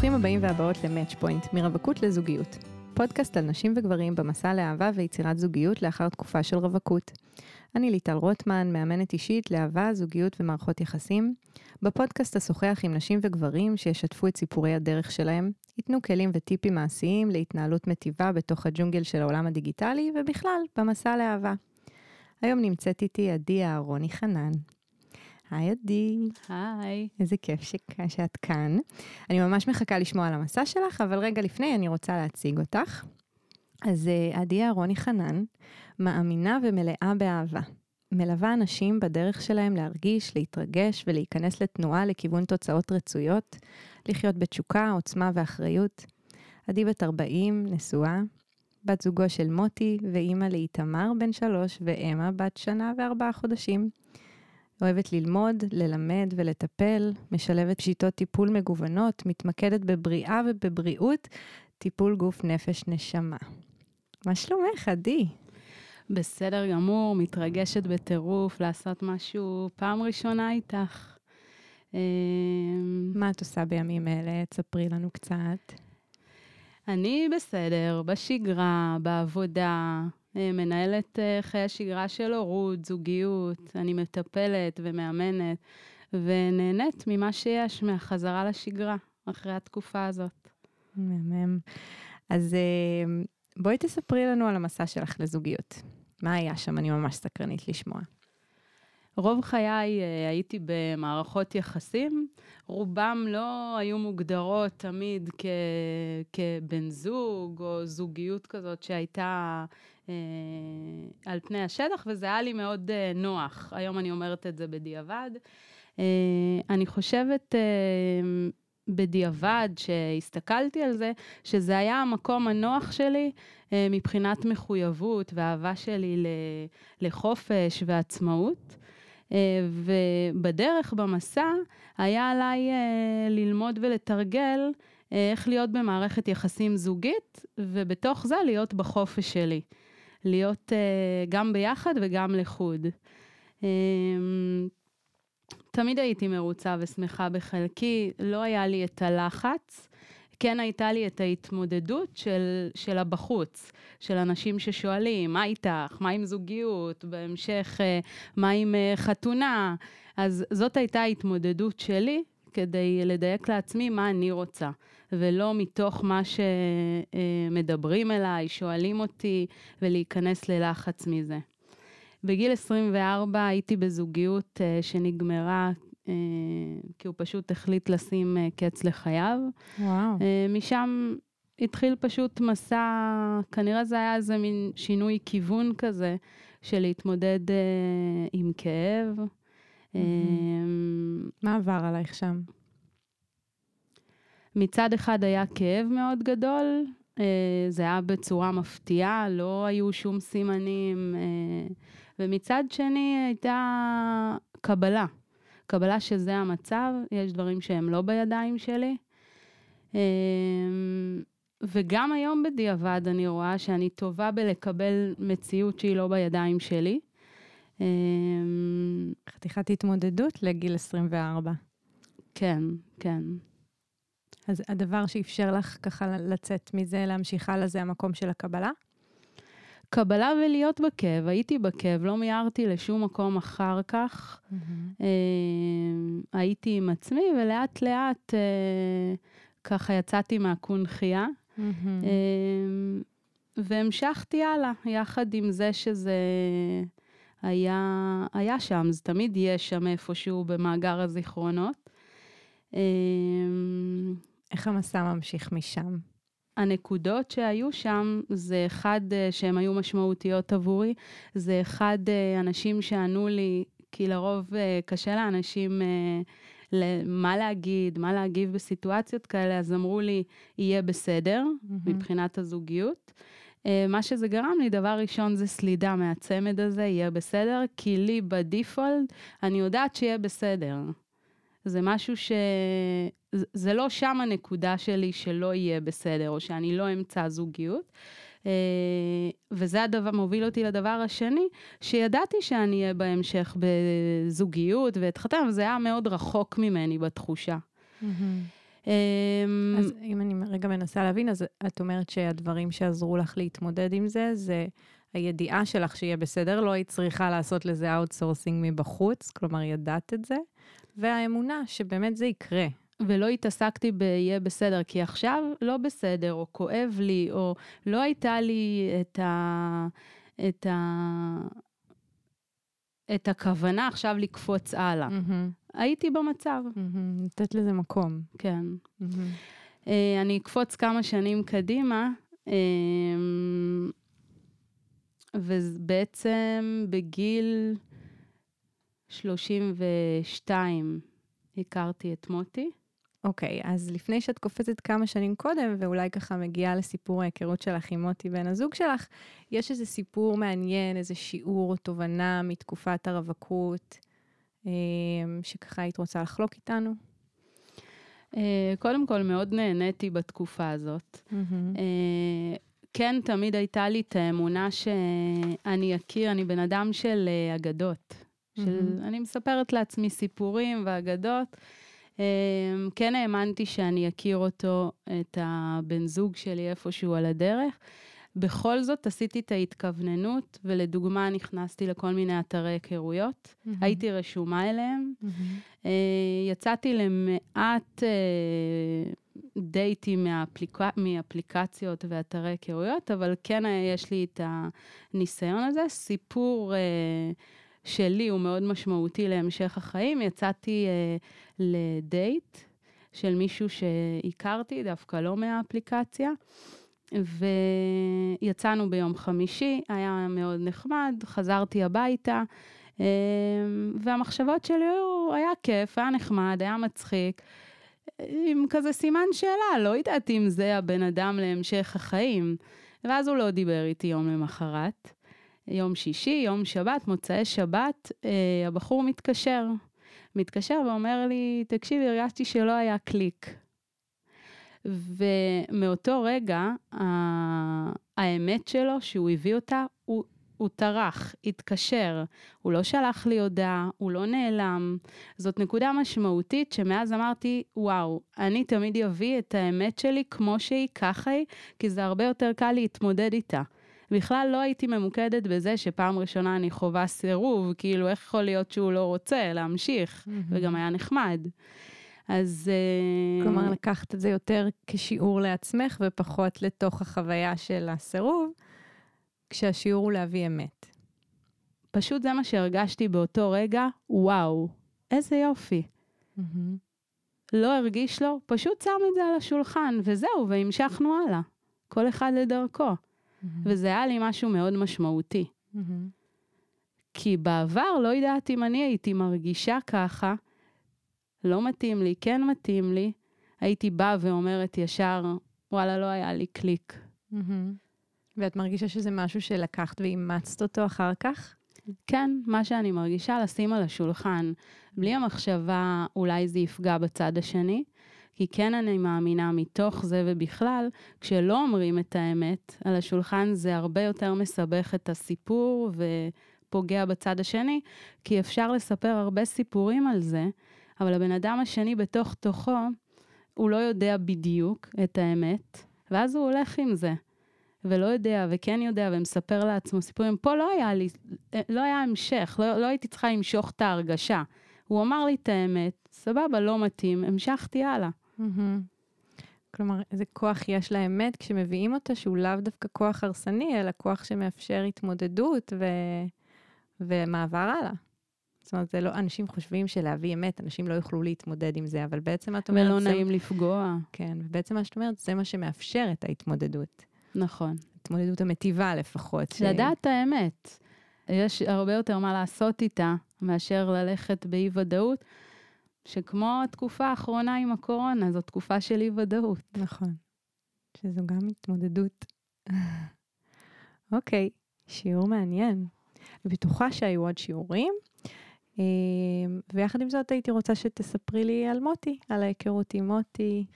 ברוכים הבאים והבאות ל-Match Point, מרווקות לזוגיות. פודקאסט על נשים וגברים במסע לאהבה ויצירת זוגיות לאחר תקופה של רווקות. אני ליטל רוטמן, מאמנת אישית לאהבה, זוגיות ומערכות יחסים. בפודקאסט אשוחח עם נשים וגברים שישתפו את סיפורי הדרך שלהם, ייתנו כלים וטיפים מעשיים להתנהלות מטיבה בתוך הג'ונגל של העולם הדיגיטלי, ובכלל, במסע לאהבה. היום נמצאת איתי עדי אהרוני חנן. היי עדי. היי. איזה כיף ש... שאת כאן. אני ממש מחכה לשמוע על המסע שלך, אבל רגע לפני אני רוצה להציג אותך. אז אה, עדי אהרוני חנן, מאמינה ומלאה באהבה. מלווה אנשים בדרך שלהם להרגיש, להתרגש ולהיכנס לתנועה לכיוון תוצאות רצויות, לחיות בתשוקה, עוצמה ואחריות. עדי בת 40, נשואה, בת זוגו של מוטי ואימא לאיתמר בן שלוש ואמה בת שנה וארבעה חודשים. אוהבת ללמוד, ללמד ולטפל, משלבת שיטות טיפול מגוונות, מתמקדת בבריאה ובבריאות, טיפול גוף נפש נשמה. מה שלומך, עדי? בסדר גמור, מתרגשת בטירוף לעשות משהו פעם ראשונה איתך. אמ, מה את עושה בימים אלה? תספרי לנו קצת. אני בסדר, בשגרה, בעבודה, מנהלת אה, חיי שגרה של הורות, זוגיות, אני מטפלת ומאמנת, ונהנית ממה שיש, מהחזרה לשגרה, אחרי התקופה הזאת. מהמם. אז אה, בואי תספרי לנו על המסע שלך לזוגיות. מה היה שם? אני ממש סקרנית לשמוע. רוב חיי אה, הייתי במערכות יחסים, רובם לא היו מוגדרות תמיד כ, כבן זוג או זוגיות כזאת שהייתה אה, על פני השטח, וזה היה לי מאוד אה, נוח. היום אני אומרת את זה בדיעבד. אה, אני חושבת... אה, בדיעבד, שהסתכלתי על זה, שזה היה המקום הנוח שלי אה, מבחינת מחויבות ואהבה שלי לחופש ועצמאות. אה, ובדרך, במסע, היה עליי אה, ללמוד ולתרגל איך להיות במערכת יחסים זוגית, ובתוך זה להיות בחופש שלי. להיות גם ביחד וגם לחוד. תמיד הייתי מרוצה ושמחה בחלקי, לא היה לי את הלחץ. כן הייתה לי את ההתמודדות של, של הבחוץ, של אנשים ששואלים, מה איתך? מה עם זוגיות? בהמשך, אה, מה עם אה, חתונה? אז זאת הייתה ההתמודדות שלי, כדי לדייק לעצמי מה אני רוצה, ולא מתוך מה שמדברים אליי, שואלים אותי, ולהיכנס ללחץ מזה. בגיל 24 הייתי בזוגיות שנגמרה, כי הוא פשוט החליט לשים uh, קץ לחייו. וואו. Uh, משם התחיל פשוט מסע, כנראה זה היה איזה מין שינוי כיוון כזה, של להתמודד עם כאב. מה עבר עלייך שם? מצד אחד היה כאב מאוד גדול, זה היה בצורה מפתיעה, לא היו שום סימנים. ומצד שני הייתה קבלה, קבלה שזה המצב, יש דברים שהם לא בידיים שלי. אמ, וגם היום בדיעבד אני רואה שאני טובה בלקבל מציאות שהיא לא בידיים שלי. אמ, חתיכת התמודדות לגיל 24. כן, כן. אז הדבר שאפשר לך ככה לצאת מזה, להמשיך הלאה, זה המקום של הקבלה? קבלה ולהיות בכאב, הייתי בכאב, לא מיהרתי לשום מקום אחר כך. Mm-hmm. אה, הייתי עם עצמי ולאט לאט אה, ככה יצאתי מהקונכייה. Mm-hmm. אה, והמשכתי הלאה, יחד עם זה שזה היה, היה שם, זה תמיד יהיה שם איפשהו במאגר הזיכרונות. אה, איך המסע ממשיך משם? הנקודות שהיו שם, זה אחד אה, שהן היו משמעותיות עבורי, זה אחד אה, אנשים שענו לי, כי לרוב אה, קשה לאנשים מה להגיד, מה להגיב בסיטואציות כאלה, אז אמרו לי, יהיה בסדר, mm-hmm. מבחינת הזוגיות. מה שזה גרם לי, דבר ראשון זה סלידה מהצמד הזה, יהיה בסדר, כי לי בדיפולט, אני יודעת שיהיה בסדר. זה משהו ש... זה לא שם הנקודה שלי שלא יהיה בסדר, או שאני לא אמצא זוגיות. אה, וזה הדבר, מוביל אותי לדבר השני, שידעתי שאני אהיה בהמשך בזוגיות ואתחתן, וזה היה מאוד רחוק ממני בתחושה. Mm-hmm. אמ, אז אם אני רגע מנסה להבין, אז את אומרת שהדברים שעזרו לך להתמודד עם זה, זה הידיעה שלך שיהיה בסדר, לא היית צריכה לעשות לזה outsourcing מבחוץ, כלומר, ידעת את זה, והאמונה שבאמת זה יקרה. ולא התעסקתי ב"יהיה בסדר", כי עכשיו לא בסדר, או כואב לי, או לא הייתה לי את ה... את ה... את הכוונה עכשיו לקפוץ הלאה. הייתי במצב, מהמם, לתת לזה מקום. כן. מהמם. אה, אני אקפוץ כמה שנים קדימה, אה, ובעצם בגיל 32 הכרתי את מוטי. אוקיי, אז לפני שאת קופצת כמה שנים קודם, ואולי ככה מגיעה לסיפור ההיכרות שלך עם מוטי בן הזוג שלך, יש איזה סיפור מעניין, איזה שיעור או תובנה מתקופת הרווקות, אה, שככה היית רוצה לחלוק איתנו? אה, קודם כל, מאוד נהניתי בתקופה הזאת. אה, כן, תמיד הייתה לי את האמונה שאני אכיר, אני בן אדם של אגדות. של, מהמם. אני מספרת לעצמי סיפורים ואגדות. אה, כן האמנתי שאני אכיר אותו, את הבן זוג שלי איפשהו על הדרך. בכל זאת עשיתי את ההתכווננות, ולדוגמה נכנסתי לכל מיני אתרי היכרויות, מהמם. הייתי רשומה אליהם. אה, יצאתי למעט אה, דייטים מאפליק... מאפליקציות ואתרי היכרויות, אבל כן אה, יש לי את הניסיון הזה. סיפור שלי הוא מאוד משמעותי להמשך החיים. יצאתי אה, לדייט של מישהו שהכרתי, דווקא לא מהאפליקציה. ויצאנו ביום חמישי, היה מאוד נחמד, חזרתי הביתה, אה, והמחשבות שלי היו, היה כיף, היה נחמד, היה מצחיק, עם כזה סימן שאלה, לא ידעתי אם זה הבן אדם להמשך החיים. ואז הוא לא דיבר איתי יום למחרת. יום שישי, יום שבת, מוצאי שבת, אה, הבחור מתקשר. מתקשר ואומר לי, תקשיבי, הרגשתי שלא היה קליק. ומאותו רגע, האמת שלו, שהוא הביא אותה, הוא, הוא טרח, התקשר, הוא לא שלח לי הודעה, הוא לא נעלם. זאת נקודה משמעותית שמאז אמרתי, וואו, אני תמיד אביא את האמת שלי כמו שהיא, ככה היא, כי זה הרבה יותר קל להתמודד איתה. בכלל לא הייתי ממוקדת בזה שפעם ראשונה אני חווה סירוב, כאילו איך יכול להיות שהוא לא רוצה להמשיך, מהמם. וגם היה נחמד. אז... אה, כלומר, לקחת את זה יותר כשיעור לעצמך ופחות לתוך החוויה של הסירוב, כשהשיעור הוא להביא אמת. פשוט זה מה שהרגשתי באותו רגע, וואו, איזה יופי. מהמם. לא הרגיש לו, פשוט שם את זה על השולחן, וזהו, והמשכנו הלאה. כל אחד לדרכו. מהמם. וזה היה לי משהו מאוד משמעותי. מהמם. כי בעבר לא יודעת אם אני הייתי מרגישה ככה, לא מתאים לי, כן מתאים לי, הייתי באה ואומרת ישר, וואלה, לא היה לי קליק. מהמם. ואת מרגישה שזה משהו שלקחת ואימצת אותו אחר כך? כן, מה שאני מרגישה, לשים על השולחן, בלי המחשבה, אולי זה יפגע בצד השני, כי כן אני מאמינה מתוך זה ובכלל, כשלא אומרים את האמת על השולחן, זה הרבה יותר מסבך את הסיפור ופוגע בצד השני, כי אפשר לספר הרבה סיפורים על זה, אבל הבן אדם השני בתוך תוכו, הוא לא יודע בדיוק את האמת, ואז הוא הולך עם זה. ולא יודע, וכן יודע, ומספר לעצמו סיפורים. פה לא היה לי, לא היה המשך, לא, לא הייתי צריכה למשוך את ההרגשה. הוא אמר לי את האמת, סבבה, לא מתאים, המשכתי הלאה. כלומר, איזה כוח יש לאמת כשמביאים אותה, שהוא לאו דווקא כוח הרסני, אלא כוח שמאפשר התמודדות ו... ומעבר הלאה. זאת אומרת, זה לא, אנשים חושבים שלהביא אמת, אנשים לא יוכלו להתמודד עם זה, אבל בעצם את אומרת... ולא זה- נעים לפגוע. כן, ובעצם מה שאת אומרת, זה מה שמאפשר את ההתמודדות. נכון. התמודדות המטיבה לפחות. ש- לדעת את האמת. יש הרבה יותר מה לעשות איתה מאשר ללכת באי-ודאות, שכמו התקופה האחרונה עם הקורונה, זו תקופה של אי-ודאות. נכון. שזו גם התמודדות. אוקיי, שיעור מעניין. אני בטוחה שהיו עוד שיעורים, אה, ויחד עם זאת הייתי רוצה שתספרי לי על מוטי, על ההיכרות עם מוטי,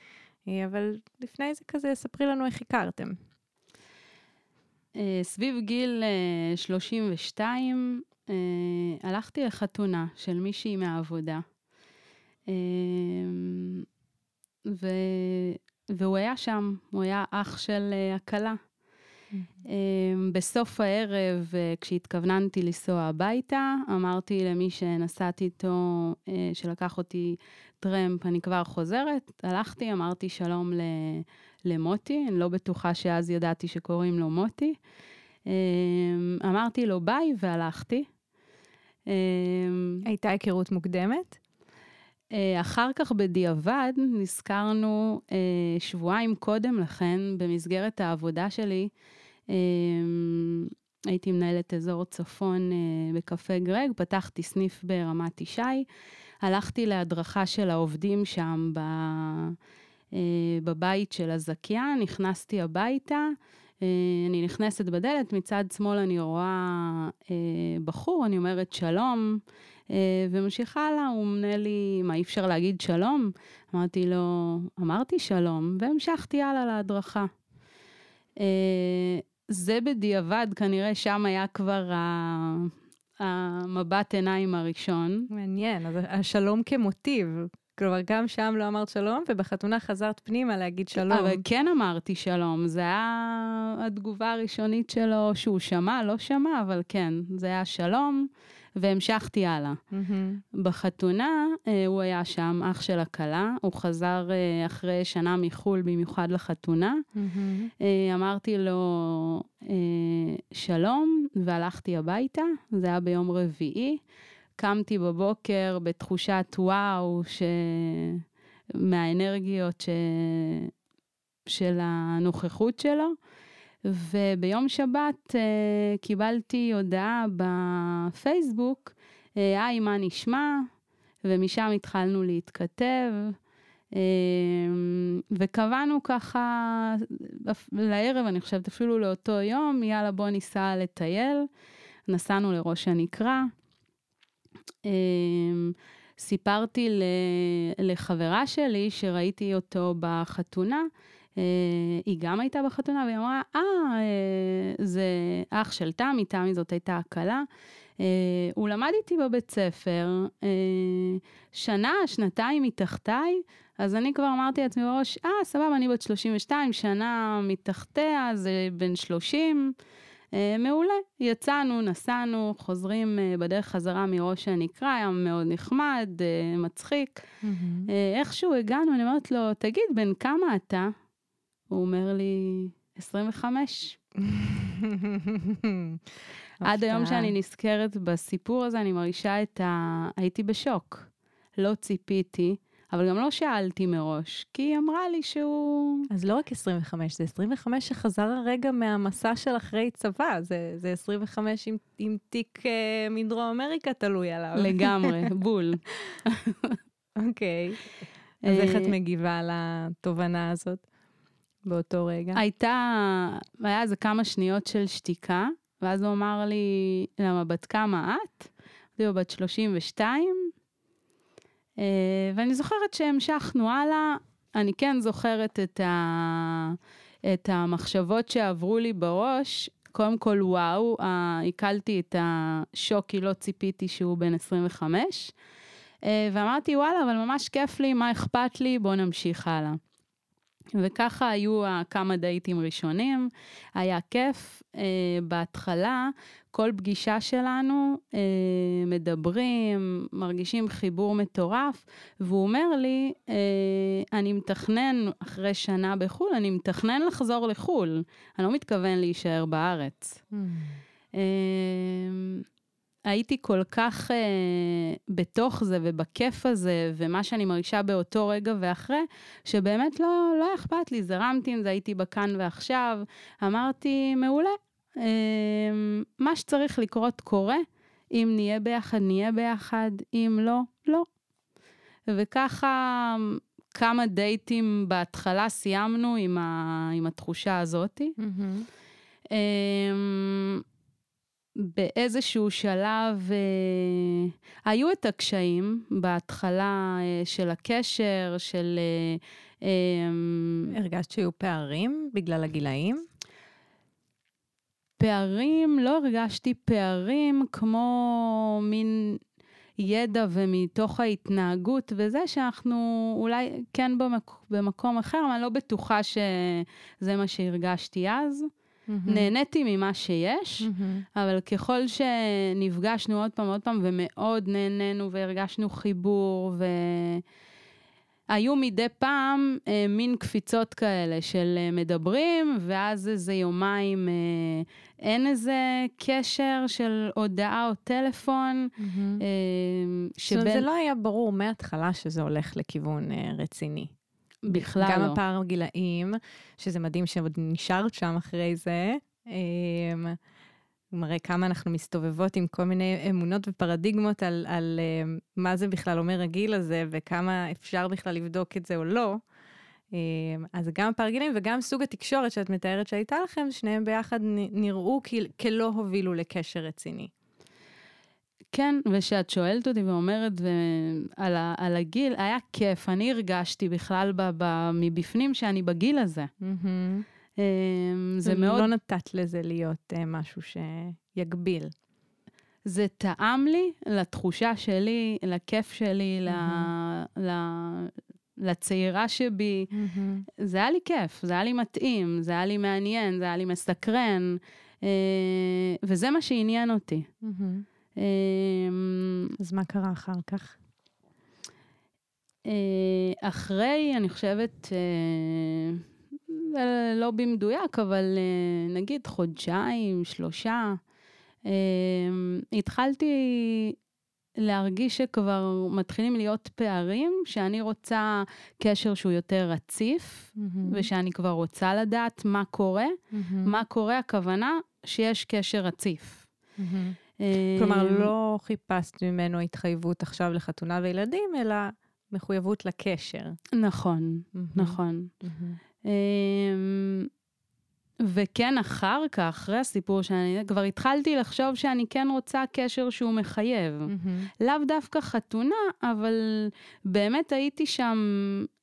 אה, אבל לפני זה כזה, ספרי לנו איך הכרתם. אה, סביב גיל אה, 32, אה, הלכתי לחתונה של מישהי מהעבודה. אה, ו... והוא היה שם, הוא היה אח של uh, הכלה. Um, בסוף הערב, uh, כשהתכווננתי לנסוע הביתה, אמרתי למי שנסעתי איתו, uh, שלקח אותי טרמפ, אני כבר חוזרת. הלכתי, אמרתי שלום. למוטי, אני לא בטוחה שאז ידעתי שקוראים לו מוטי. Um, אמרתי לו ביי והלכתי. הייתה היכרות מוקדמת? אה, אחר כך בדיעבד נזכרנו אה, שבועיים קודם לכן, במסגרת העבודה שלי, אה, הייתי מנהלת אזור צפון בקפה גרג, פתחתי סניף ברמת ישי, הלכתי להדרכה של העובדים שם ב, בבית של הזכיין, נכנסתי הביתה, אני נכנסת בדלת, מצד שמאל אני רואה בחור, אני אומרת שלום. אה, וממשיכה הלאה, הוא מנה לי, מה, אי אפשר להגיד שלום? אמרתי לו, אמרתי שלום, והמשכתי הלאה להדרכה. אה, זה בדיעבד, כנראה שם היה כבר המבט עיניים הראשון. מעניין, אז השלום כמוטיב. כלומר, גם שם לא אמרת שלום, ובחתונה חזרת פנימה להגיד שלום. אבל כן אמרתי שלום, זה היה התגובה הראשונית שלו, שהוא שמע, לא שמע, אבל כן, זה היה שלום. והמשכתי הלאה. Mm-hmm. בחתונה, אה, הוא היה שם, אח של הכלה, הוא חזר אה, אחרי שנה מחו"ל במיוחד לחתונה. Mm-hmm. אה, אמרתי לו שלום, והלכתי הביתה, זה היה ביום רביעי. קמתי בבוקר בתחושת וואו, ש... מהאנרגיות ש... של הנוכחות שלו. וביום שבת uh, קיבלתי הודעה בפייסבוק, אה, היי, מה נשמע? ומשם התחלנו להתכתב. Uh, וקבענו ככה לערב, אני חושבת אפילו לאותו יום, יאללה בוא ניסע לטייל. נסענו לראש הנקרה. סיפרתי לחברה שלי שראיתי אותו בחתונה, אה, היא גם הייתה בחתונה, והיא אמרה, אה, אה, זה אח של תמי, תמי זאת הייתה הקלה. אה, הוא למד איתי בבית ספר, שנה, שנתיים מתחתיי, אז אני כבר אמרתי לעצמי בראש, אה, סבבה, אני בת 32, שנה מתחתיה, זה בן 30. מעולה, יצאנו, נסענו, חוזרים בדרך חזרה מראש הנקרא, היה מאוד נחמד, מצחיק. Mm-hmm. איכשהו הגענו, אני אומרת לו, תגיד, בן כמה אתה? הוא אומר לי, 25. עד היום שאני נזכרת בסיפור הזה, אני מרגישה את ה... הייתי בשוק. לא ציפיתי, אבל גם לא שאלתי מראש, כי היא אמרה לי שהוא... אז לא רק 25, זה 25 שחזר הרגע מהמסע של אחרי צבא, זה, זה 25 עם, עם תיק uh, מדרום אמריקה תלוי עליו. לגמרי, בול. אוקיי. okay. אז איך את אה, מגיבה לתובנה הזאת? באותו רגע? הייתה, היה איזה כמה שניות של שתיקה, ואז הוא אמר לי, למה, בת כמה את? אמרתי לו, בת 32. אה, ואני זוכרת שהמשכנו הלאה, אני כן זוכרת את, ה... את המחשבות שעברו לי בראש. קודם כל, וואו, עיכלתי את השוק, כי לא ציפיתי שהוא בן 25. אה, ואמרתי, וואלה, אבל ממש כיף לי, מה אכפת לי, בואו נמשיך הלאה. וככה היו כמה דייטים ראשונים, היה כיף. Uh, בהתחלה, כל פגישה שלנו uh, מדברים, מרגישים חיבור מטורף, והוא אומר לי, uh, אני מתכנן, אחרי שנה בחו"ל, אני מתכנן לחזור לחו"ל, אני לא מתכוון להישאר בארץ. Mm. Uh, הייתי כל כך אה, בתוך זה ובכיף הזה, ומה שאני מרגישה באותו רגע ואחרי, שבאמת לא, לא אכפת לי, זרמתי עם זה, הייתי בכאן ועכשיו. אמרתי, מעולה, אה, מה שצריך לקרות קורה, אם נהיה ביחד, נהיה ביחד, אם לא, לא. וככה כמה דייטים בהתחלה סיימנו עם, ה, עם התחושה הזאתי. Mm-hmm. באיזשהו שלב אה, היו את הקשיים בהתחלה אה, של הקשר, של... אה, אה, הרגשת שהיו פערים בגלל הגילאים? פערים, לא הרגשתי פערים כמו מין הידע ומתוך ההתנהגות וזה שאנחנו אולי כן במק... במקום אחר, אבל אני לא בטוחה שזה מה שהרגשתי אז. Mm-hmm. נהניתי ממה שיש, mm-hmm. אבל ככל שנפגשנו עוד פעם, עוד פעם, ומאוד נהנינו והרגשנו חיבור, ו... היו מדי פעם אה, מין קפיצות כאלה של אה, מדברים, ואז איזה יומיים אה, אין איזה קשר של הודעה או טלפון. Mm-hmm. אה, שבין... זאת אומרת, זה לא היה ברור מההתחלה שזה הולך לכיוון אה, רציני. בכלל גם לא. גם הפער גילאים, שזה מדהים שעוד נשארת שם אחרי זה. אה, מראה כמה אנחנו מסתובבות עם כל מיני אמונות ופרדיגמות על, על uh, מה זה בכלל אומר הגיל הזה, וכמה אפשר בכלל לבדוק את זה או לא. Uh, אז גם הפער גילים וגם סוג התקשורת שאת מתארת שהייתה לכם, שניהם ביחד נראו כלא הובילו לקשר רציני. כן, ושאת שואלת אותי ואומרת ו... על, ה... על הגיל, היה כיף. אני הרגשתי בכלל ב... ב... מבפנים שאני בגיל הזה. Mm-hmm. אמ, זה מאוד... לא נתת לזה להיות uh, משהו שיגביל. זה טעם לי לתחושה שלי, לכיף שלי, mm-hmm. ל... ל... לצעירה שבי. Mm-hmm. זה היה לי כיף, זה היה לי מתאים, זה היה לי מעניין, זה היה לי מסקרן, uh, וזה מה שעניין אותי. Mm-hmm. Um, אז מה קרה אחר כך? Uh, אחרי, אני חושבת... Uh, זה לא במדויק, אבל אה, נגיד חודשיים, שלושה, אה, התחלתי להרגיש שכבר מתחילים להיות פערים, שאני רוצה קשר שהוא יותר רציף, mm-hmm. ושאני כבר רוצה לדעת מה קורה. Mm-hmm. מה קורה, הכוונה שיש קשר רציף. Mm-hmm. כלומר, לא חיפשת ממנו התחייבות עכשיו לחתונה וילדים, אלא מחויבות לקשר. נכון. נכון. אמ, וכן, אחר כך, אחרי הסיפור שאני, כבר התחלתי לחשוב שאני כן רוצה קשר שהוא מחייב. Mm-hmm. לאו דווקא חתונה, אבל באמת הייתי שם,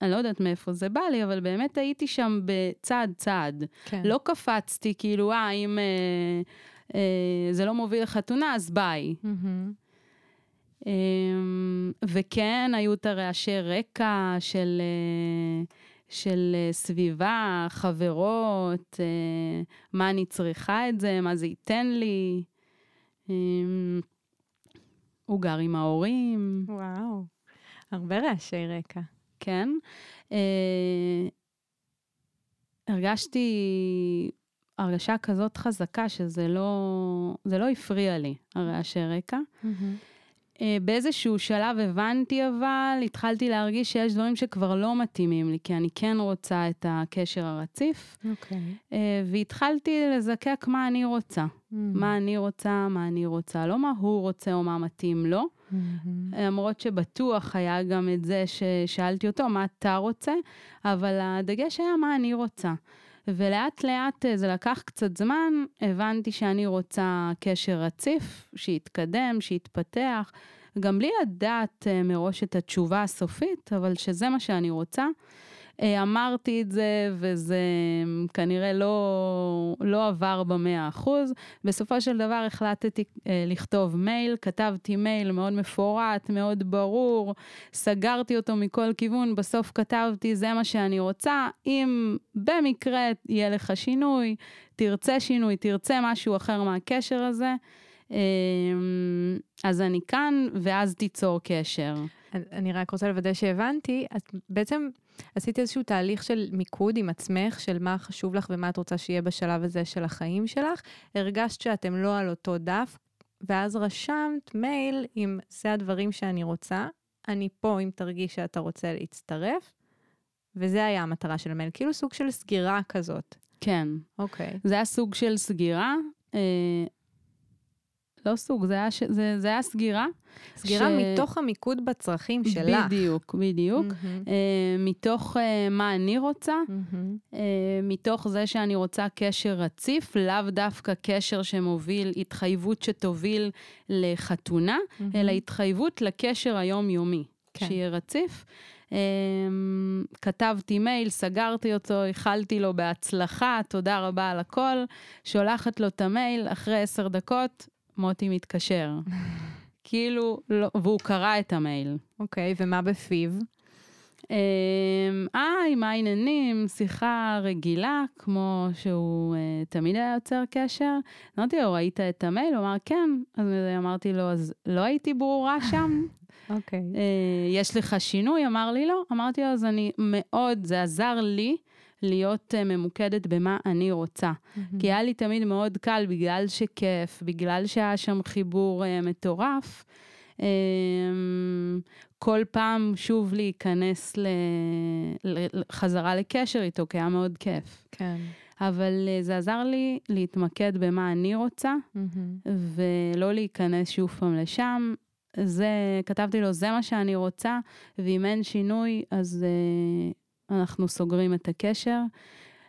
אני לא יודעת מאיפה זה בא לי, אבל באמת הייתי שם בצעד צעד. כן. לא קפצתי, כאילו, אה, אם אה, זה לא מוביל לחתונה, אז ביי. Mm-hmm. אה, וכן, היו את הרעשי רקע של... אה, של אה, סביבה, חברות, אה, מה אני צריכה את זה, מה זה ייתן לי. אמ, הוא גר עם ההורים. וואו, הרבה רעשי רקע. כן. אה, הרגשתי הרגשה כזאת חזקה שזה לא, לא הפריע לי, הרעשי רקע. Mm-hmm. אה, באיזשהו שלב הבנתי אבל, התחלתי להרגיש שיש דברים שכבר לא מתאימים לי, כי אני כן רוצה את הקשר הרציף. אוקיי. Okay. אה, והתחלתי לזקק מה אני רוצה. Mm-hmm. מה אני רוצה, מה אני רוצה, לא מה הוא רוצה או מה מתאים לו. Mm-hmm. למרות שבטוח היה גם את זה ששאלתי אותו, מה אתה רוצה? אבל הדגש היה מה אני רוצה. ולאט לאט אה, זה לקח קצת זמן, הבנתי שאני רוצה קשר רציף, שיתקדם, שיתפתח, גם בלי לדעת אה, מראש את התשובה הסופית, אבל שזה מה שאני רוצה. אה, אמרתי את זה, וזה כנראה לא, לא עבר במאה אחוז. בסופו של דבר החלטתי אה, לכתוב מייל, כתבתי מייל מאוד מפורט, מאוד ברור, סגרתי אותו מכל כיוון, בסוף כתבתי, זה מה שאני רוצה. אם במקרה יהיה לך שינוי, תרצה שינוי, תרצה משהו אחר מהקשר הזה, אה, אז אני כאן, ואז תיצור קשר. אני רק רוצה לוודא שהבנתי, את בעצם עשית איזשהו תהליך של מיקוד עם עצמך, של מה חשוב לך ומה את רוצה שיהיה בשלב הזה של החיים שלך. הרגשת שאתם לא על אותו דף, ואז רשמת מייל עם זה הדברים שאני רוצה, אני פה אם תרגיש שאתה רוצה להצטרף, וזה היה המטרה של המייל, כאילו סוג של סגירה כזאת. כן. אוקיי. Okay. זה היה סוג של סגירה. אה, לא סוג, זה היה, זה, זה היה סגירה. סגירה ש... מתוך המיקוד בצרכים שלך. בדיוק, בדיוק. Mm-hmm. Uh, מתוך uh, מה אני רוצה, mm-hmm. uh, מתוך זה שאני רוצה קשר רציף, לאו דווקא קשר שמוביל, התחייבות שתוביל לחתונה, mm-hmm. אלא התחייבות לקשר היומיומי, כן. שיהיה רציף. Um, כתבתי מייל, סגרתי אותו, איחלתי לו בהצלחה, תודה רבה על הכל, שולחת לו את המייל, אחרי עשר דקות, מוטי מתקשר. כאילו, לא, והוא קרא את המייל. אוקיי, ומה בפיו? אמ, היי, מה העניינים? שיחה רגילה, כמו שהוא uh, תמיד היה יוצר קשר. אמרתי לו, ראית את המייל? הוא אמר, כן. אז אמרתי לו, אז לא הייתי ברורה שם? אוקיי. uh, יש לך שינוי? אמר לי, לא. אמרתי לו, אז אני מאוד, זה עזר לי להיות uh, ממוקדת במה אני רוצה. כי היה לי תמיד מאוד קל, בגלל שכיף, בגלל שהיה שם חיבור uh, מטורף. Um, כל פעם שוב להיכנס ל... חזרה לקשר איתו, כי היה מאוד כיף. כן. אבל uh, זה עזר לי להתמקד במה אני רוצה, Mm-hmm. ולא להיכנס שוב פעם לשם. זה, כתבתי לו, זה מה שאני רוצה, ואם אין שינוי, אז uh, אנחנו סוגרים את הקשר.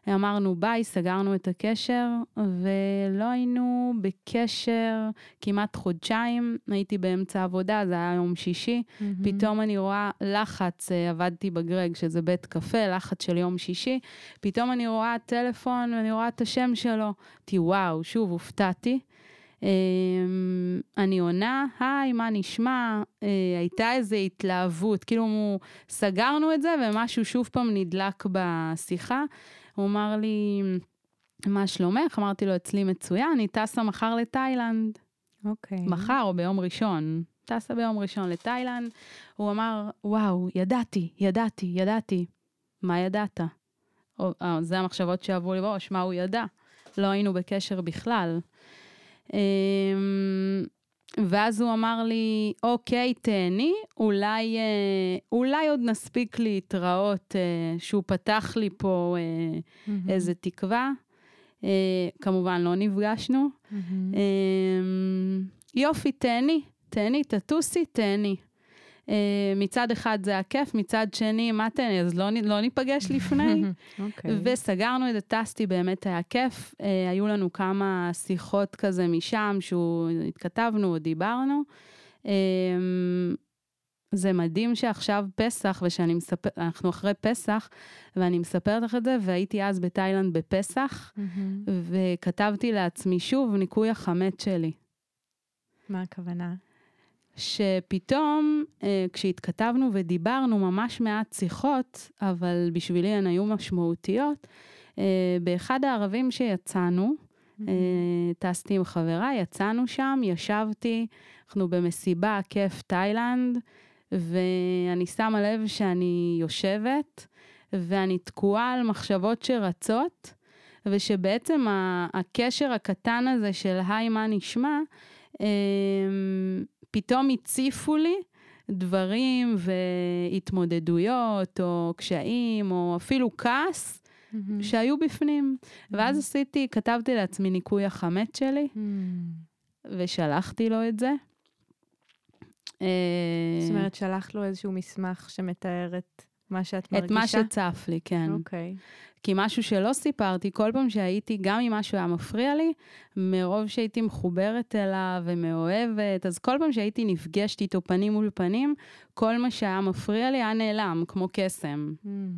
אמרנו ביי, סגרנו את הקשר, ולא היינו בקשר כמעט חודשיים. הייתי באמצע עבודה, זה היה יום שישי. Mm-hmm. פתאום אני רואה לחץ, אה, עבדתי בגרג, שזה בית קפה, לחץ של יום שישי. פתאום אני רואה טלפון ואני רואה את השם שלו. אמרתי, וואו, שוב, הופתעתי. אמ, אני עונה, היי, מה נשמע? אה, הייתה איזו התלהבות, כאילו סגרנו את זה ומשהו שוב פעם נדלק בשיחה. הוא אמר לי, מה שלומך? אמרתי לו, אצלי מצוין, אני טסה מחר לתאילנד. אוקיי. מחר או ביום ראשון. טסה ביום ראשון לתאילנד. הוא אמר, וואו, ידעתי, ידעתי, ידעתי. מה ידעת? או, אה, זה המחשבות שעברו לי בראש, מה הוא ידע? לא היינו בקשר בכלל. אמ, ואז הוא אמר לי, אוקיי, תהני, אולי, אה, אולי עוד נספיק להתראות, אה, שהוא פתח לי פה Mm-hmm. איזה תקווה. כמובן, לא נפגשנו. Mm-hmm. יופי, תהני, תהני, תטוסי, תהני. אה, מצד אחד זה הכיף, מצד שני, מה תהני? אז לא, לא ניפגש לפני? אוקיי. וסגרנו את זה, טסתי, באמת היה כיף. אה, היו לנו כמה שיחות כזה משם, שהוא התכתבנו דיברנו. אה, זה מדהים שעכשיו פסח, ושאני מספר, אנחנו אחרי פסח, ואני מספרת לך את זה, והייתי אז בתאילנד בפסח, מהמם. וכתבתי לעצמי שוב ניקוי החמץ שלי. מה הכוונה? שפתאום, אה, כשהתכתבנו ודיברנו ממש מעט שיחות, אבל בשבילי הן היו משמעותיות, אה, באחד הערבים שיצאנו, אה, טסתי עם חברה, יצאנו שם, ישבתי, אנחנו במסיבה, כיף תאילנד, ואני שמה לב שאני יושבת, ואני תקועה על מחשבות שרצות, ושבעצם הקשר הקטן הזה של היי, מה נשמע, אה, פתאום הציפו לי דברים והתמודדויות, או קשיים, או אפילו כעס, מהמם. שהיו בפנים. ואז עשיתי, כתבתי לעצמי ניקוי החמץ שלי, מהמם. ושלחתי לו את זה. אה, זאת אומרת, שלחת לו איזשהו מסמך שמתאר את מה שאת מרגישה? את מה שצף לי, כן. אוקיי. כי משהו שלא סיפרתי, כל פעם שהייתי, גם אם משהו היה מפריע לי, מרוב שהייתי מחוברת אליו ומאוהבת, אז כל פעם שהייתי נפגשת איתו פנים מול פנים, כל מה שהיה מפריע לי היה נעלם, כמו קסם. מהמם.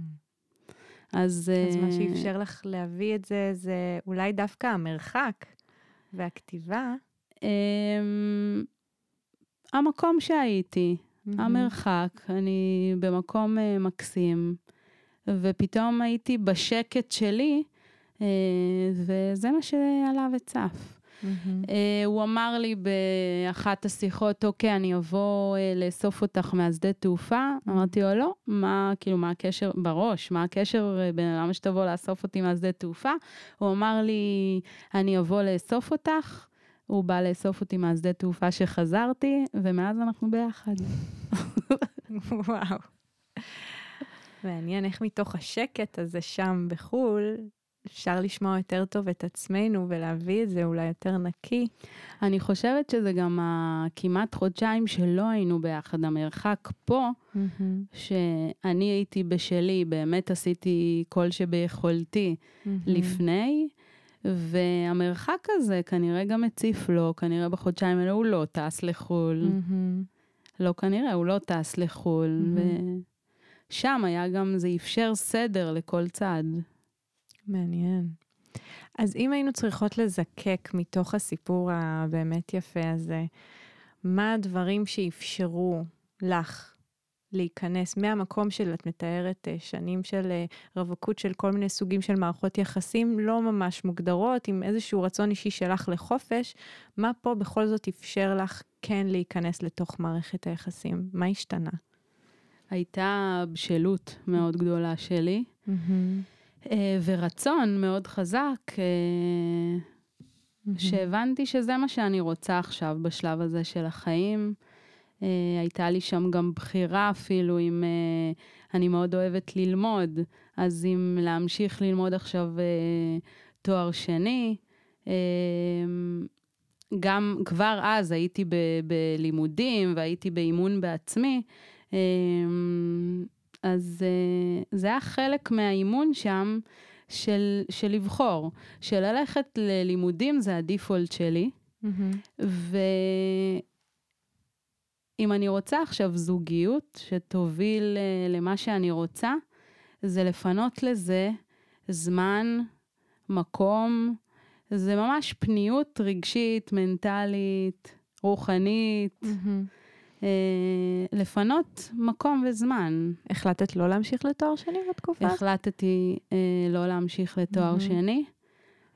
אז... אז מה אה, שאפשר לך להביא את זה, זה אולי דווקא המרחק והכתיבה. אמ, המקום שהייתי, מהמם. המרחק, אני במקום אה, מקסים, ופתאום הייתי בשקט שלי, אה, וזה מה שעלה וצף. מהמם. אה, הוא אמר לי באחת השיחות, אוקיי, אני אבוא אה, לאסוף אותך מהשדה תעופה. אמרתי לו, לא, מה, כאילו, מה הקשר, בראש, מה הקשר, בין- למה שתבוא לאסוף אותי מהשדה תעופה? הוא אמר לי, אני אבוא לאסוף אותך. הוא בא לאסוף אותי מהשדה תעופה שחזרתי, ומאז אנחנו ביחד. וואו. מעניין איך מתוך השקט הזה שם בחו"ל, אפשר לשמוע יותר טוב את עצמנו ולהביא את זה אולי יותר נקי. אני חושבת שזה גם הכמעט חודשיים שלא היינו ביחד, המרחק פה, שאני הייתי בשלי, באמת עשיתי כל שביכולתי לפני, והמרחק הזה כנראה גם הציף לו, כנראה בחודשיים האלה הוא לא טס לחו"ל. מהמם. לא כנראה, הוא לא טס לחו"ל. מהמם. ושם היה גם, זה אפשר סדר לכל צד. מעניין. אז אם היינו צריכות לזקק מתוך הסיפור הבאמת יפה הזה, מה הדברים שאפשרו לך להיכנס מהמקום של, את מתארת אה, שנים של אה, רווקות של כל מיני סוגים של מערכות יחסים לא ממש מוגדרות, עם איזשהו רצון אישי שלך לחופש, מה פה בכל זאת אפשר לך כן להיכנס לתוך מערכת היחסים? מה השתנה? הייתה בשלות מאוד גדולה שלי, mm-hmm. ורצון מאוד חזק, mm-hmm. שהבנתי שזה מה שאני רוצה עכשיו בשלב הזה של החיים. Uh, הייתה לי שם גם בחירה אפילו אם אני מאוד אוהבת ללמוד, אז אם להמשיך ללמוד עכשיו תואר שני. גם כבר אז הייתי ב- בלימודים והייתי באימון בעצמי, אז uh, זה היה חלק מהאימון שם של, של לבחור, של ללכת ללימודים זה הדיפולט שלי. Mm-hmm. ו... אם אני רוצה עכשיו זוגיות שתוביל uh, למה שאני רוצה, זה לפנות לזה זמן, מקום, זה ממש פניות רגשית, מנטלית, רוחנית. Mm-hmm. Uh, לפנות מקום וזמן. החלטת לא להמשיך לתואר שני בתקופה? החלטתי uh, לא להמשיך לתואר mm-hmm. שני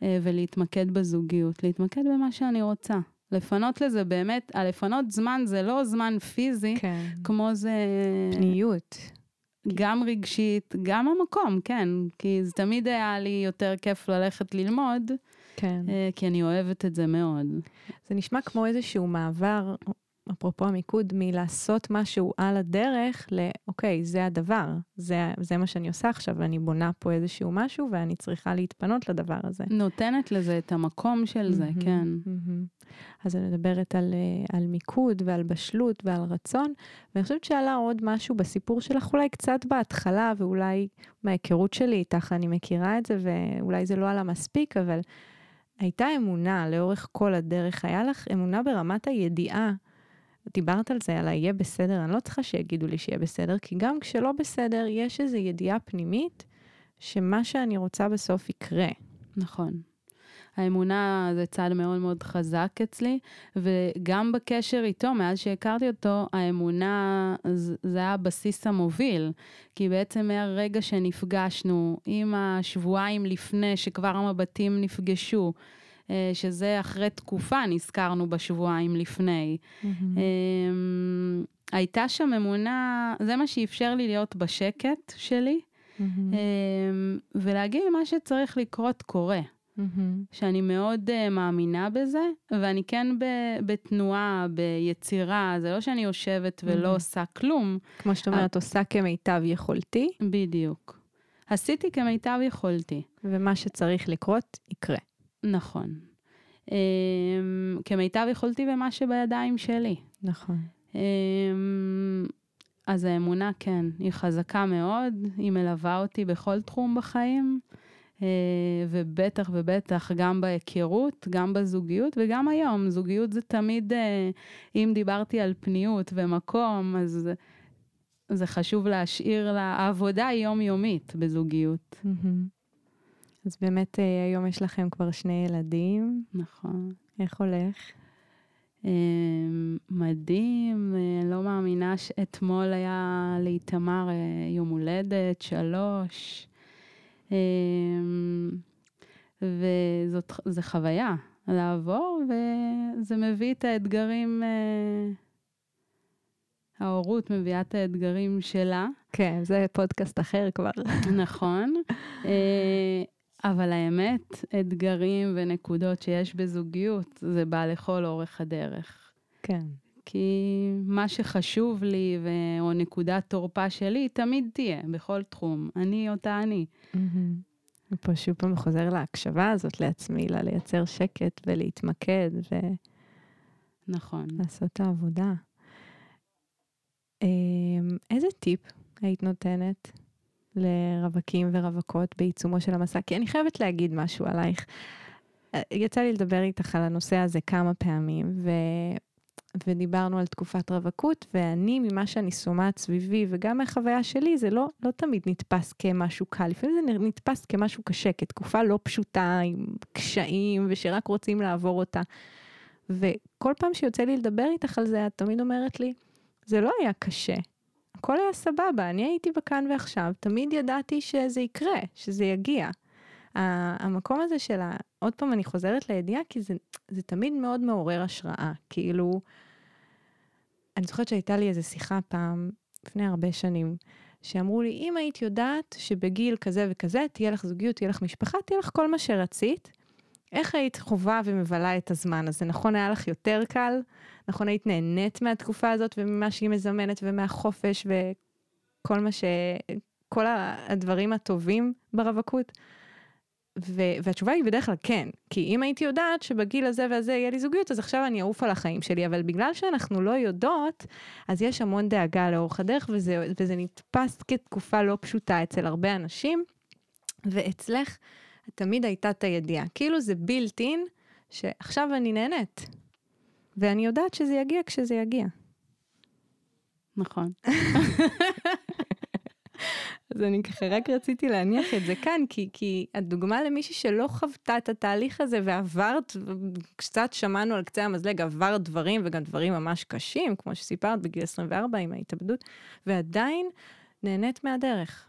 uh, ולהתמקד בזוגיות, להתמקד במה שאני רוצה. לפנות לזה באמת, הלפנות זמן זה לא זמן פיזי, כן. כמו זה... פניות. גם רגשית, גם המקום, כן. כי זה תמיד היה לי יותר כיף ללכת ללמוד, כן. אה, כי אני אוהבת את זה מאוד. זה נשמע כמו איזשהו מעבר, אפרופו המיקוד, מלעשות משהו על הדרך לאוקיי, זה הדבר, זה, זה מה שאני עושה עכשיו, ואני בונה פה איזשהו משהו, ואני צריכה להתפנות לדבר הזה. נותנת לזה את המקום של זה, mm-hmm, כן. Mm-hmm. אז אני מדברת על, על מיקוד ועל בשלות ועל רצון, ואני חושבת שעלה עוד משהו בסיפור שלך, אולי קצת בהתחלה, ואולי מההיכרות שלי איתך אני מכירה את זה, ואולי זה לא עלה מספיק, אבל הייתה אמונה לאורך כל הדרך, היה לך אמונה ברמת הידיעה. דיברת על זה, על היהיה בסדר, אני לא צריכה שיגידו לי שיהיה בסדר, כי גם כשלא בסדר, יש איזו ידיעה פנימית שמה שאני רוצה בסוף יקרה. נכון. האמונה זה צד מאוד מאוד חזק אצלי, וגם בקשר איתו, מאז שהכרתי אותו, האמונה זה היה הבסיס המוביל. כי בעצם מהרגע שנפגשנו, עם השבועיים לפני שכבר המבטים נפגשו, שזה אחרי תקופה, נזכרנו בשבועיים לפני. Mm-hmm. הייתה שם אמונה, זה מה שאפשר לי להיות בשקט שלי, mm-hmm. ולהגיד מה שצריך לקרות קורה. Mm-hmm. שאני מאוד uh, מאמינה בזה, ואני כן ב- בתנועה, ביצירה, זה לא שאני יושבת ולא mm-hmm. עושה כלום. כמו שאת אומרת, עושה כמיטב יכולתי. בדיוק. עשיתי כמיטב יכולתי. ומה שצריך לקרות, יקרה. נכון. Um, כמיטב יכולתי במה שבידיים שלי. נכון. Um, אז האמונה, כן, היא חזקה מאוד, היא מלווה אותי בכל תחום בחיים. אה, ובטח ובטח גם בהיכרות, גם בזוגיות וגם היום. זוגיות זה תמיד, אה, אם דיברתי על פניות ומקום, אז זה חשוב להשאיר לה, העבודה היא יומיומית בזוגיות. אז באמת אה, היום יש לכם כבר שני ילדים. נכון. איך הולך? מדהים, אני לא מאמינה שאתמול היה לאיתמר יום הולדת, שלוש. אמ, וזאת זו חוויה לעבור, וזה מביא את האתגרים, אה, ההורות מביאה את האתגרים שלה. כן, זה פודקאסט אחר כבר. נכון. אבל האמת, אתגרים ונקודות שיש בזוגיות, זה בא לכל אורך הדרך. כן. כי מה שחשוב לי, ו... או נקודת תורפה שלי, תמיד תהיה, בכל תחום. אני אותה אני. ופה שוב פעם חוזר להקשבה הזאת לעצמי, לה לייצר שקט ולהתמקד ו... נכון. לעשות את העבודה. אמ, איזה טיפ היית נותנת לרווקים ורווקות בעיצומו של המסע? כי אני חייבת להגיד משהו עלייך. יצא לי לדבר איתך על הנושא הזה כמה פעמים, ו... ודיברנו על תקופת רווקות, ואני, ממה שאני שומעת סביבי, וגם מהחוויה שלי, זה לא, לא תמיד נתפס כמשהו קל, לפעמים זה נתפס כמשהו קשה, כתקופה לא פשוטה, עם קשיים, ושרק רוצים לעבור אותה. וכל פעם שיוצא לי לדבר איתך על זה, את תמיד אומרת לי, זה לא היה קשה, הכל היה סבבה, אני הייתי בכאן ועכשיו, תמיד ידעתי שזה יקרה, שזה יגיע. המקום הזה של ה... עוד פעם אני חוזרת לידיעה, כי זה, זה תמיד מאוד מעורר השראה. כאילו, אני זוכרת שהייתה לי איזו שיחה פעם, לפני הרבה שנים, שאמרו לי, אם היית יודעת שבגיל כזה וכזה תהיה לך זוגיות, תהיה לך משפחה, תהיה לך כל מה שרצית, איך היית חווה ומבלה את הזמן הזה? נכון, היה לך יותר קל? נכון, היית נהנית מהתקופה הזאת וממה שהיא מזמנת ומהחופש וכל מה ש... כל הדברים הטובים ברווקות? ו- והתשובה היא בדרך כלל כן, כי אם הייתי יודעת שבגיל הזה והזה יהיה לי זוגיות, אז עכשיו אני אעוף על החיים שלי, אבל בגלל שאנחנו לא יודעות, אז יש המון דאגה לאורך הדרך, וזה, וזה נתפס כתקופה לא פשוטה אצל הרבה אנשים, ואצלך תמיד הייתה את הידיעה. כאילו זה built in, שעכשיו אני נהנית, ואני יודעת שזה יגיע כשזה יגיע. נכון. אז אני ככה רק רציתי להניח את זה כאן, כי, כי הדוגמה למישהי שלא חוותה את התהליך הזה ועברת, קצת שמענו על קצה המזלג, עברת דברים וגם דברים ממש קשים, כמו שסיפרת בגיל 24 עם ההתאבדות, ועדיין נהנית מהדרך.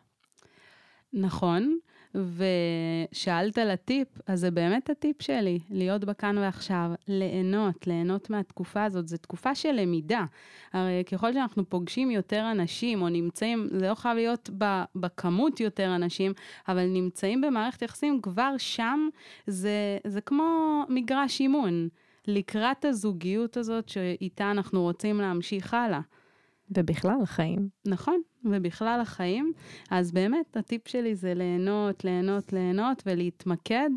נכון, ושאלת על הטיפ, אז זה באמת הטיפ שלי, להיות בכאן ועכשיו, ליהנות, ליהנות מהתקופה הזאת. זו תקופה של למידה. הרי ככל שאנחנו פוגשים יותר אנשים, או נמצאים, זה לא חייב להיות בכמות יותר אנשים, אבל נמצאים במערכת יחסים, כבר שם זה, זה כמו מגרש אימון, לקראת הזוגיות הזאת שאיתה אנחנו רוצים להמשיך הלאה. ובכלל החיים. נכון, ובכלל החיים. אז באמת, הטיפ שלי זה ליהנות, ליהנות, ליהנות, ולהתמקד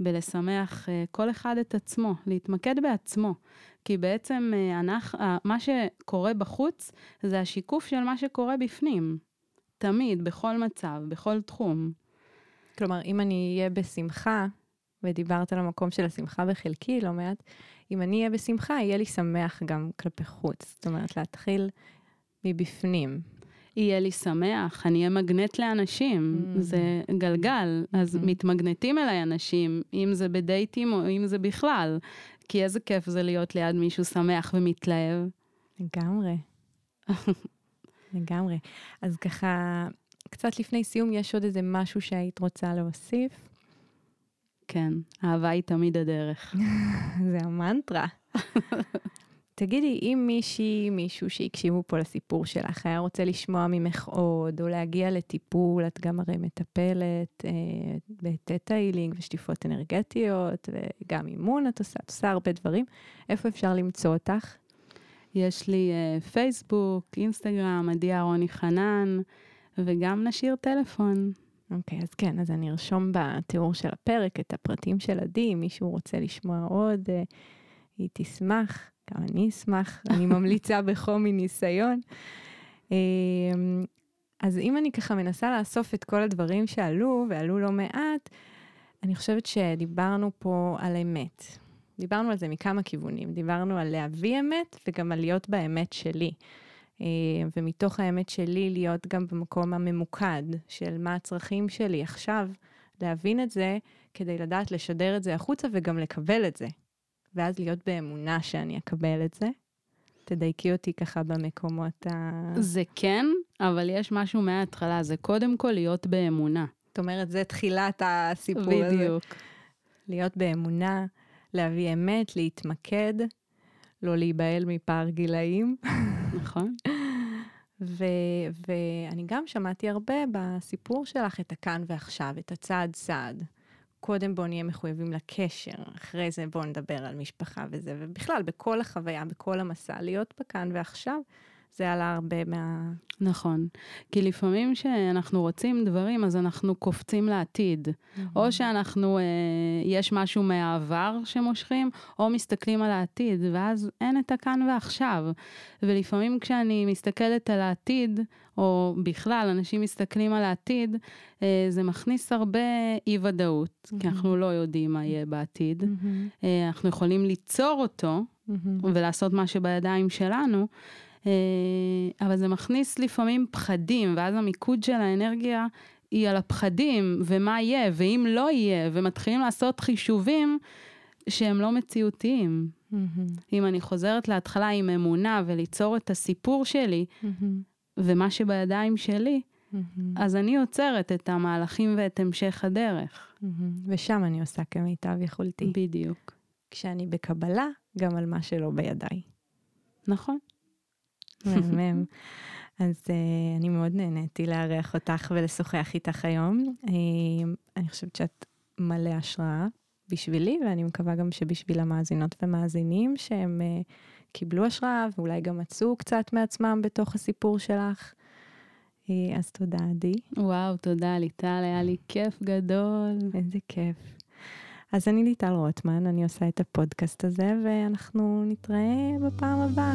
בלשמח uh, כל אחד את עצמו, להתמקד בעצמו. כי בעצם אנחנו, uh, מה שקורה בחוץ זה השיקוף של מה שקורה בפנים. תמיד, בכל מצב, בכל תחום. כלומר, אם אני אהיה בשמחה, ודיברת על המקום של השמחה בחלקי לא מעט, אם אני אהיה בשמחה, יהיה לי שמח גם כלפי חוץ. זאת אומרת, להתחיל מבפנים. יהיה לי שמח, אני אהיה מגנט לאנשים, mm. זה גלגל, אז mm-hmm. מתמגנטים אליי אנשים, אם זה בדייטים או אם זה בכלל, כי איזה כיף זה להיות ליד מישהו שמח ומתלהב. לגמרי. לגמרי. אז ככה, קצת לפני סיום, יש עוד איזה משהו שהיית רוצה להוסיף? כן, אהבה היא תמיד הדרך. זה המנטרה. תגידי, אם מישהי, מישהו שהקשיבו פה לסיפור שלך, היה רוצה לשמוע ממך עוד, או להגיע לטיפול, את גם הרי מטפלת אה, בתטא הילינג ושטיפות אנרגטיות, וגם אימון את עושה, את עושה הרבה דברים, איפה אפשר למצוא אותך? יש לי אה, פייסבוק, אינסטגרם, עדי אהרוני חנן, וגם נשאיר טלפון. אוקיי, okay, אז כן, אז אני ארשום בתיאור של הפרק את הפרטים של עדי, אם מישהו רוצה לשמוע עוד, אה, היא תשמח. גם אני אשמח, אני ממליצה בחום מניסיון. אמ, אז אם אני ככה מנסה לאסוף את כל הדברים שעלו, ועלו לא מעט, אני חושבת שדיברנו פה על אמת. דיברנו על זה מכמה כיוונים. דיברנו על להביא אמת וגם על להיות באמת שלי. אמ, ומתוך האמת שלי להיות גם במקום הממוקד של מה הצרכים שלי עכשיו, להבין את זה כדי לדעת לשדר את זה החוצה וגם לקבל את זה. ואז להיות באמונה שאני אקבל את זה. תדייקי אותי ככה במקומות ה... זה כן, אבל יש משהו מההתחלה, זה קודם כל להיות באמונה. זאת אומרת, זה תחילת הסיפור בדיוק. הזה. בדיוק. להיות באמונה, להביא אמת, להתמקד, לא להיבהל מפער גילאים. נכון. ואני גם שמעתי הרבה בסיפור שלך את הכאן ועכשיו, את הצעד צעד. קודם בואו נהיה מחויבים לקשר, אחרי זה בואו נדבר על משפחה וזה, ובכלל, בכל החוויה, בכל המסע, להיות בכאן ועכשיו, זה עלה הרבה מה... נכון. כי לפעמים כשאנחנו רוצים דברים, אז אנחנו קופצים לעתיד. Mm-hmm. או שאנחנו, אה, יש משהו מהעבר שמושכים, או מסתכלים על העתיד, ואז אין את הכאן ועכשיו. ולפעמים כשאני מסתכלת על העתיד, או בכלל, אנשים מסתכלים על העתיד, אה, זה מכניס הרבה אי-ודאות, mm-hmm. כי אנחנו לא יודעים מה יהיה בעתיד. Mm-hmm. אה, אנחנו יכולים ליצור אותו, mm-hmm. ולעשות מה שבידיים שלנו. אה, אבל זה מכניס לפעמים פחדים, ואז המיקוד של האנרגיה היא על הפחדים, ומה יהיה, ואם לא יהיה, ומתחילים לעשות חישובים שהם לא מציאותיים. אם אני חוזרת להתחלה עם אמונה וליצור את הסיפור שלי, ומה שבידיים שלי, אז אני עוצרת את המהלכים ואת המשך הדרך. ושם אני עושה כמיטב יכולתי. בדיוק. כשאני בקבלה, גם על מה שלא בידיי. נכון. מהמם. אז uh, אני מאוד נהניתי לארח אותך ולשוחח איתך היום. Uh, אני חושבת שאת מלא השראה בשבילי, ואני מקווה גם שבשביל המאזינות ומאזינים שהם uh, קיבלו השראה ואולי גם מצאו קצת מעצמם בתוך הסיפור שלך. Uh, אז תודה, עדי. וואו, תודה ליטל, היה לי כיף גדול. איזה כיף. אז אני ליטל רוטמן, אני עושה את הפודקאסט הזה, ואנחנו נתראה בפעם הבאה.